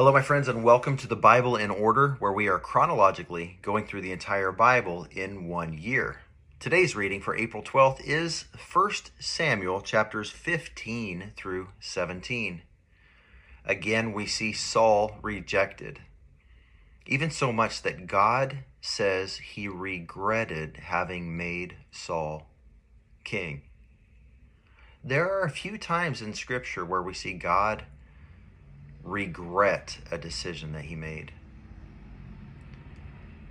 Hello, my friends, and welcome to the Bible in Order, where we are chronologically going through the entire Bible in one year. Today's reading for April 12th is 1 Samuel chapters 15 through 17. Again, we see Saul rejected, even so much that God says he regretted having made Saul king. There are a few times in Scripture where we see God regret a decision that he made.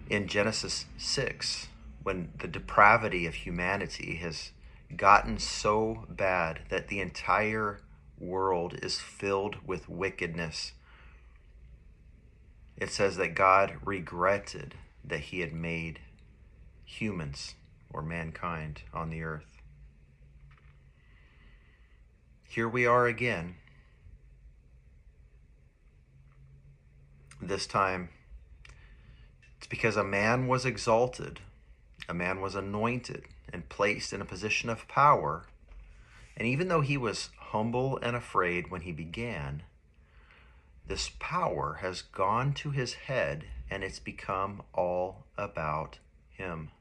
In Genesis 6, when the depravity of humanity has gotten so bad that the entire world is filled with wickedness, it says that God regretted that he had made humans or mankind on the earth. Here we are again this time. It's because a man was exalted, a man was anointed and placed in a position of power. And even though he was humble and afraid when he began, this power has gone to his head and it's become all about him.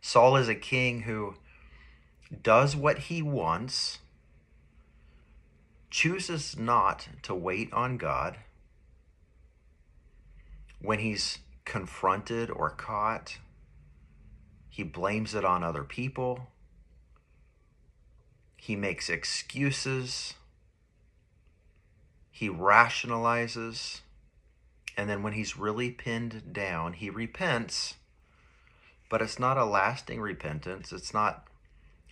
Saul is a king who does what he wants, chooses not to wait on God when he's confronted or caught, he blames it on other people. He makes excuses. He rationalizes. And then when he's really pinned down, he repents. But it's not a lasting repentance. It's not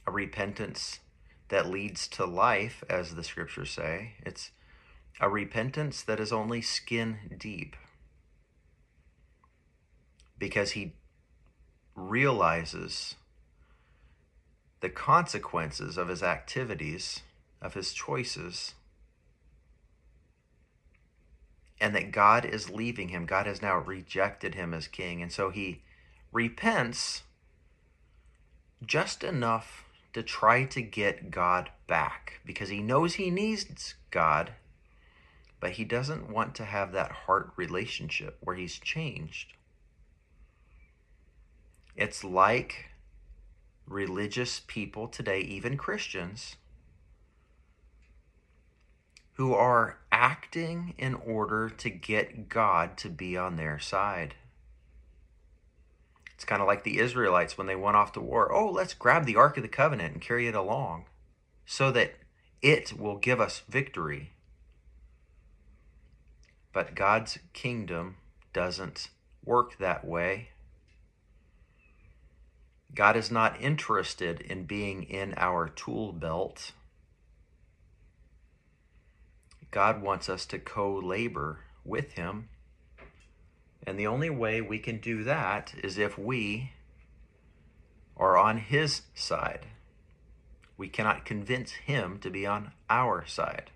a repentance that leads to life, as the scriptures say. It's a repentance that is only skin deep because he realizes the consequences of his activities, of his choices, and that God is leaving him. God has now rejected him as king. And so he repents just enough to try to get God back because he knows he needs God, but he doesn't want to have that heart relationship where he's changed. It's like religious people today, even Christians, who are acting in order to get God to be on their side. It's kind of like the Israelites when they went off to war. Oh, let's grab the Ark of the Covenant and carry it along so that it will give us victory. But God's kingdom doesn't work that way. God is not interested in being in our tool belt. God wants us to co labor with Him. And the only way we can do that is if we are on His side. We cannot convince Him to be on our side.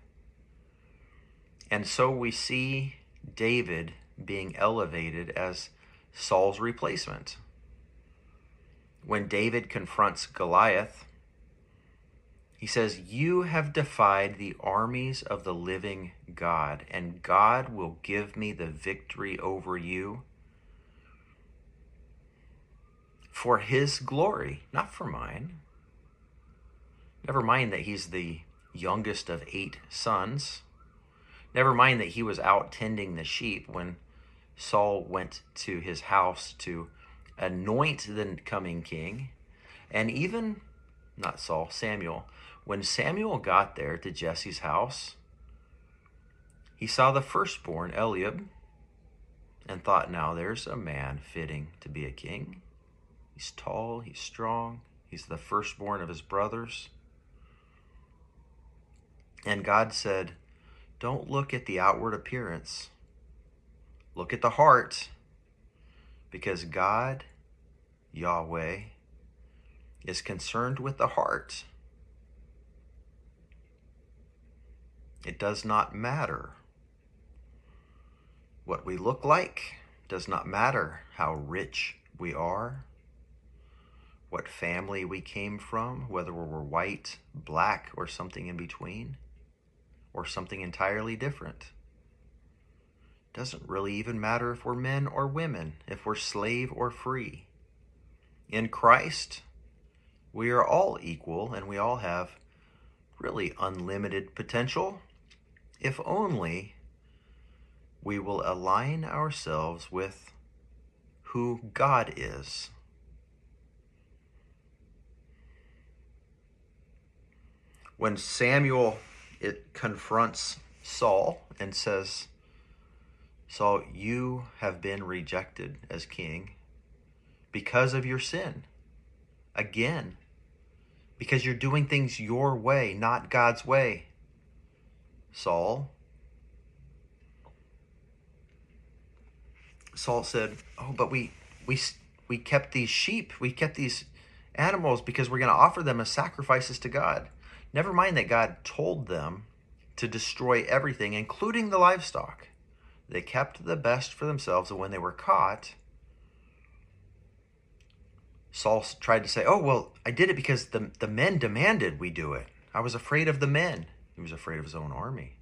And so we see David being elevated as Saul's replacement when David confronts Goliath, he says, You have defied the armies of the living God, and God will give me the victory over you for his glory, not for mine. Never mind that he's the youngest of eight sons. Never mind that he was out tending the sheep when Saul went to his house to anoint the coming king. And even, not Saul, Samuel, when Samuel got there to Jesse's house, he saw the firstborn, Eliab, and thought, now there's a man fitting to be a king. He's tall, he's strong, he's the firstborn of his brothers. And God said, Don't look at the outward appearance, look at the heart because God, Yahweh, is concerned with the heart. It does not matter what we look like, does not matter how rich we are, what family we came from, whether we were white, black, or something in between, or something entirely different. Doesn't really even matter if we're men or women, if we're slave or free. In Christ, we are all equal and we all have really unlimited potential if only we will align ourselves with who God is. When Samuel it confronts Saul and says, Saul, you have been rejected as king because of your sin. Again, because you're doing things your way, not God's way. Saul. Saul said, "Oh, but we we we kept these sheep, we kept these animals because we're going to offer them as sacrifices to God. Never mind that God told them to destroy everything, including the livestock. They kept the best for themselves, and when they were caught, Saul tried to say, Oh, well, I did it because the, the men demanded we do it. I was afraid of the men. He was afraid of his own army,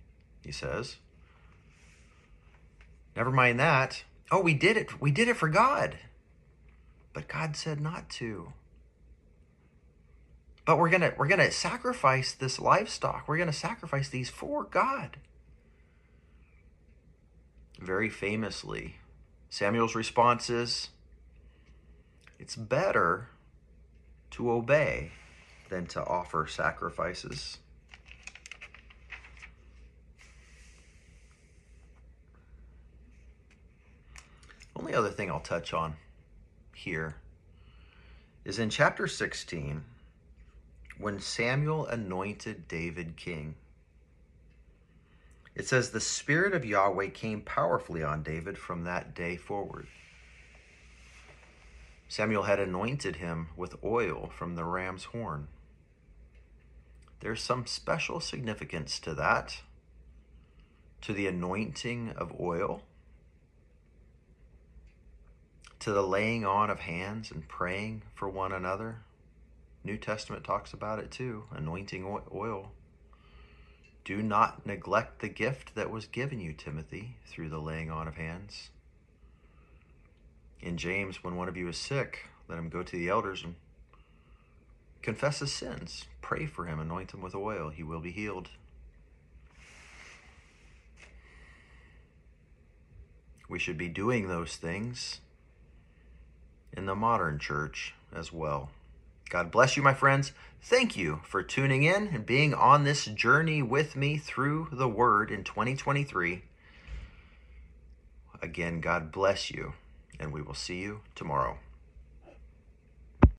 he says. Never mind that. Oh, we did it. We did it for God. But God said not to. But we're going to we're going to sacrifice this livestock. We're going to sacrifice these for God. Very famously, Samuel's response is it's better to obey than to offer sacrifices. Only other thing I'll touch on here is in chapter 16 when Samuel anointed David king. It says, The Spirit of Yahweh came powerfully on David from that day forward. Samuel had anointed him with oil from the ram's horn. There's some special significance to that, to the anointing of oil, to the laying on of hands and praying for one another. New Testament talks about it too, anointing oil. Do not neglect the gift that was given you, Timothy, through the laying on of hands. In James, when one of you is sick, let him go to the elders and confess his sins. Pray for him, anoint him with oil. He will be healed. We should be doing those things in the modern church as well. God bless you, my friends. Thank you for tuning in and being on this journey with me through the Word in 2023. Again, God bless you, and we will see you tomorrow.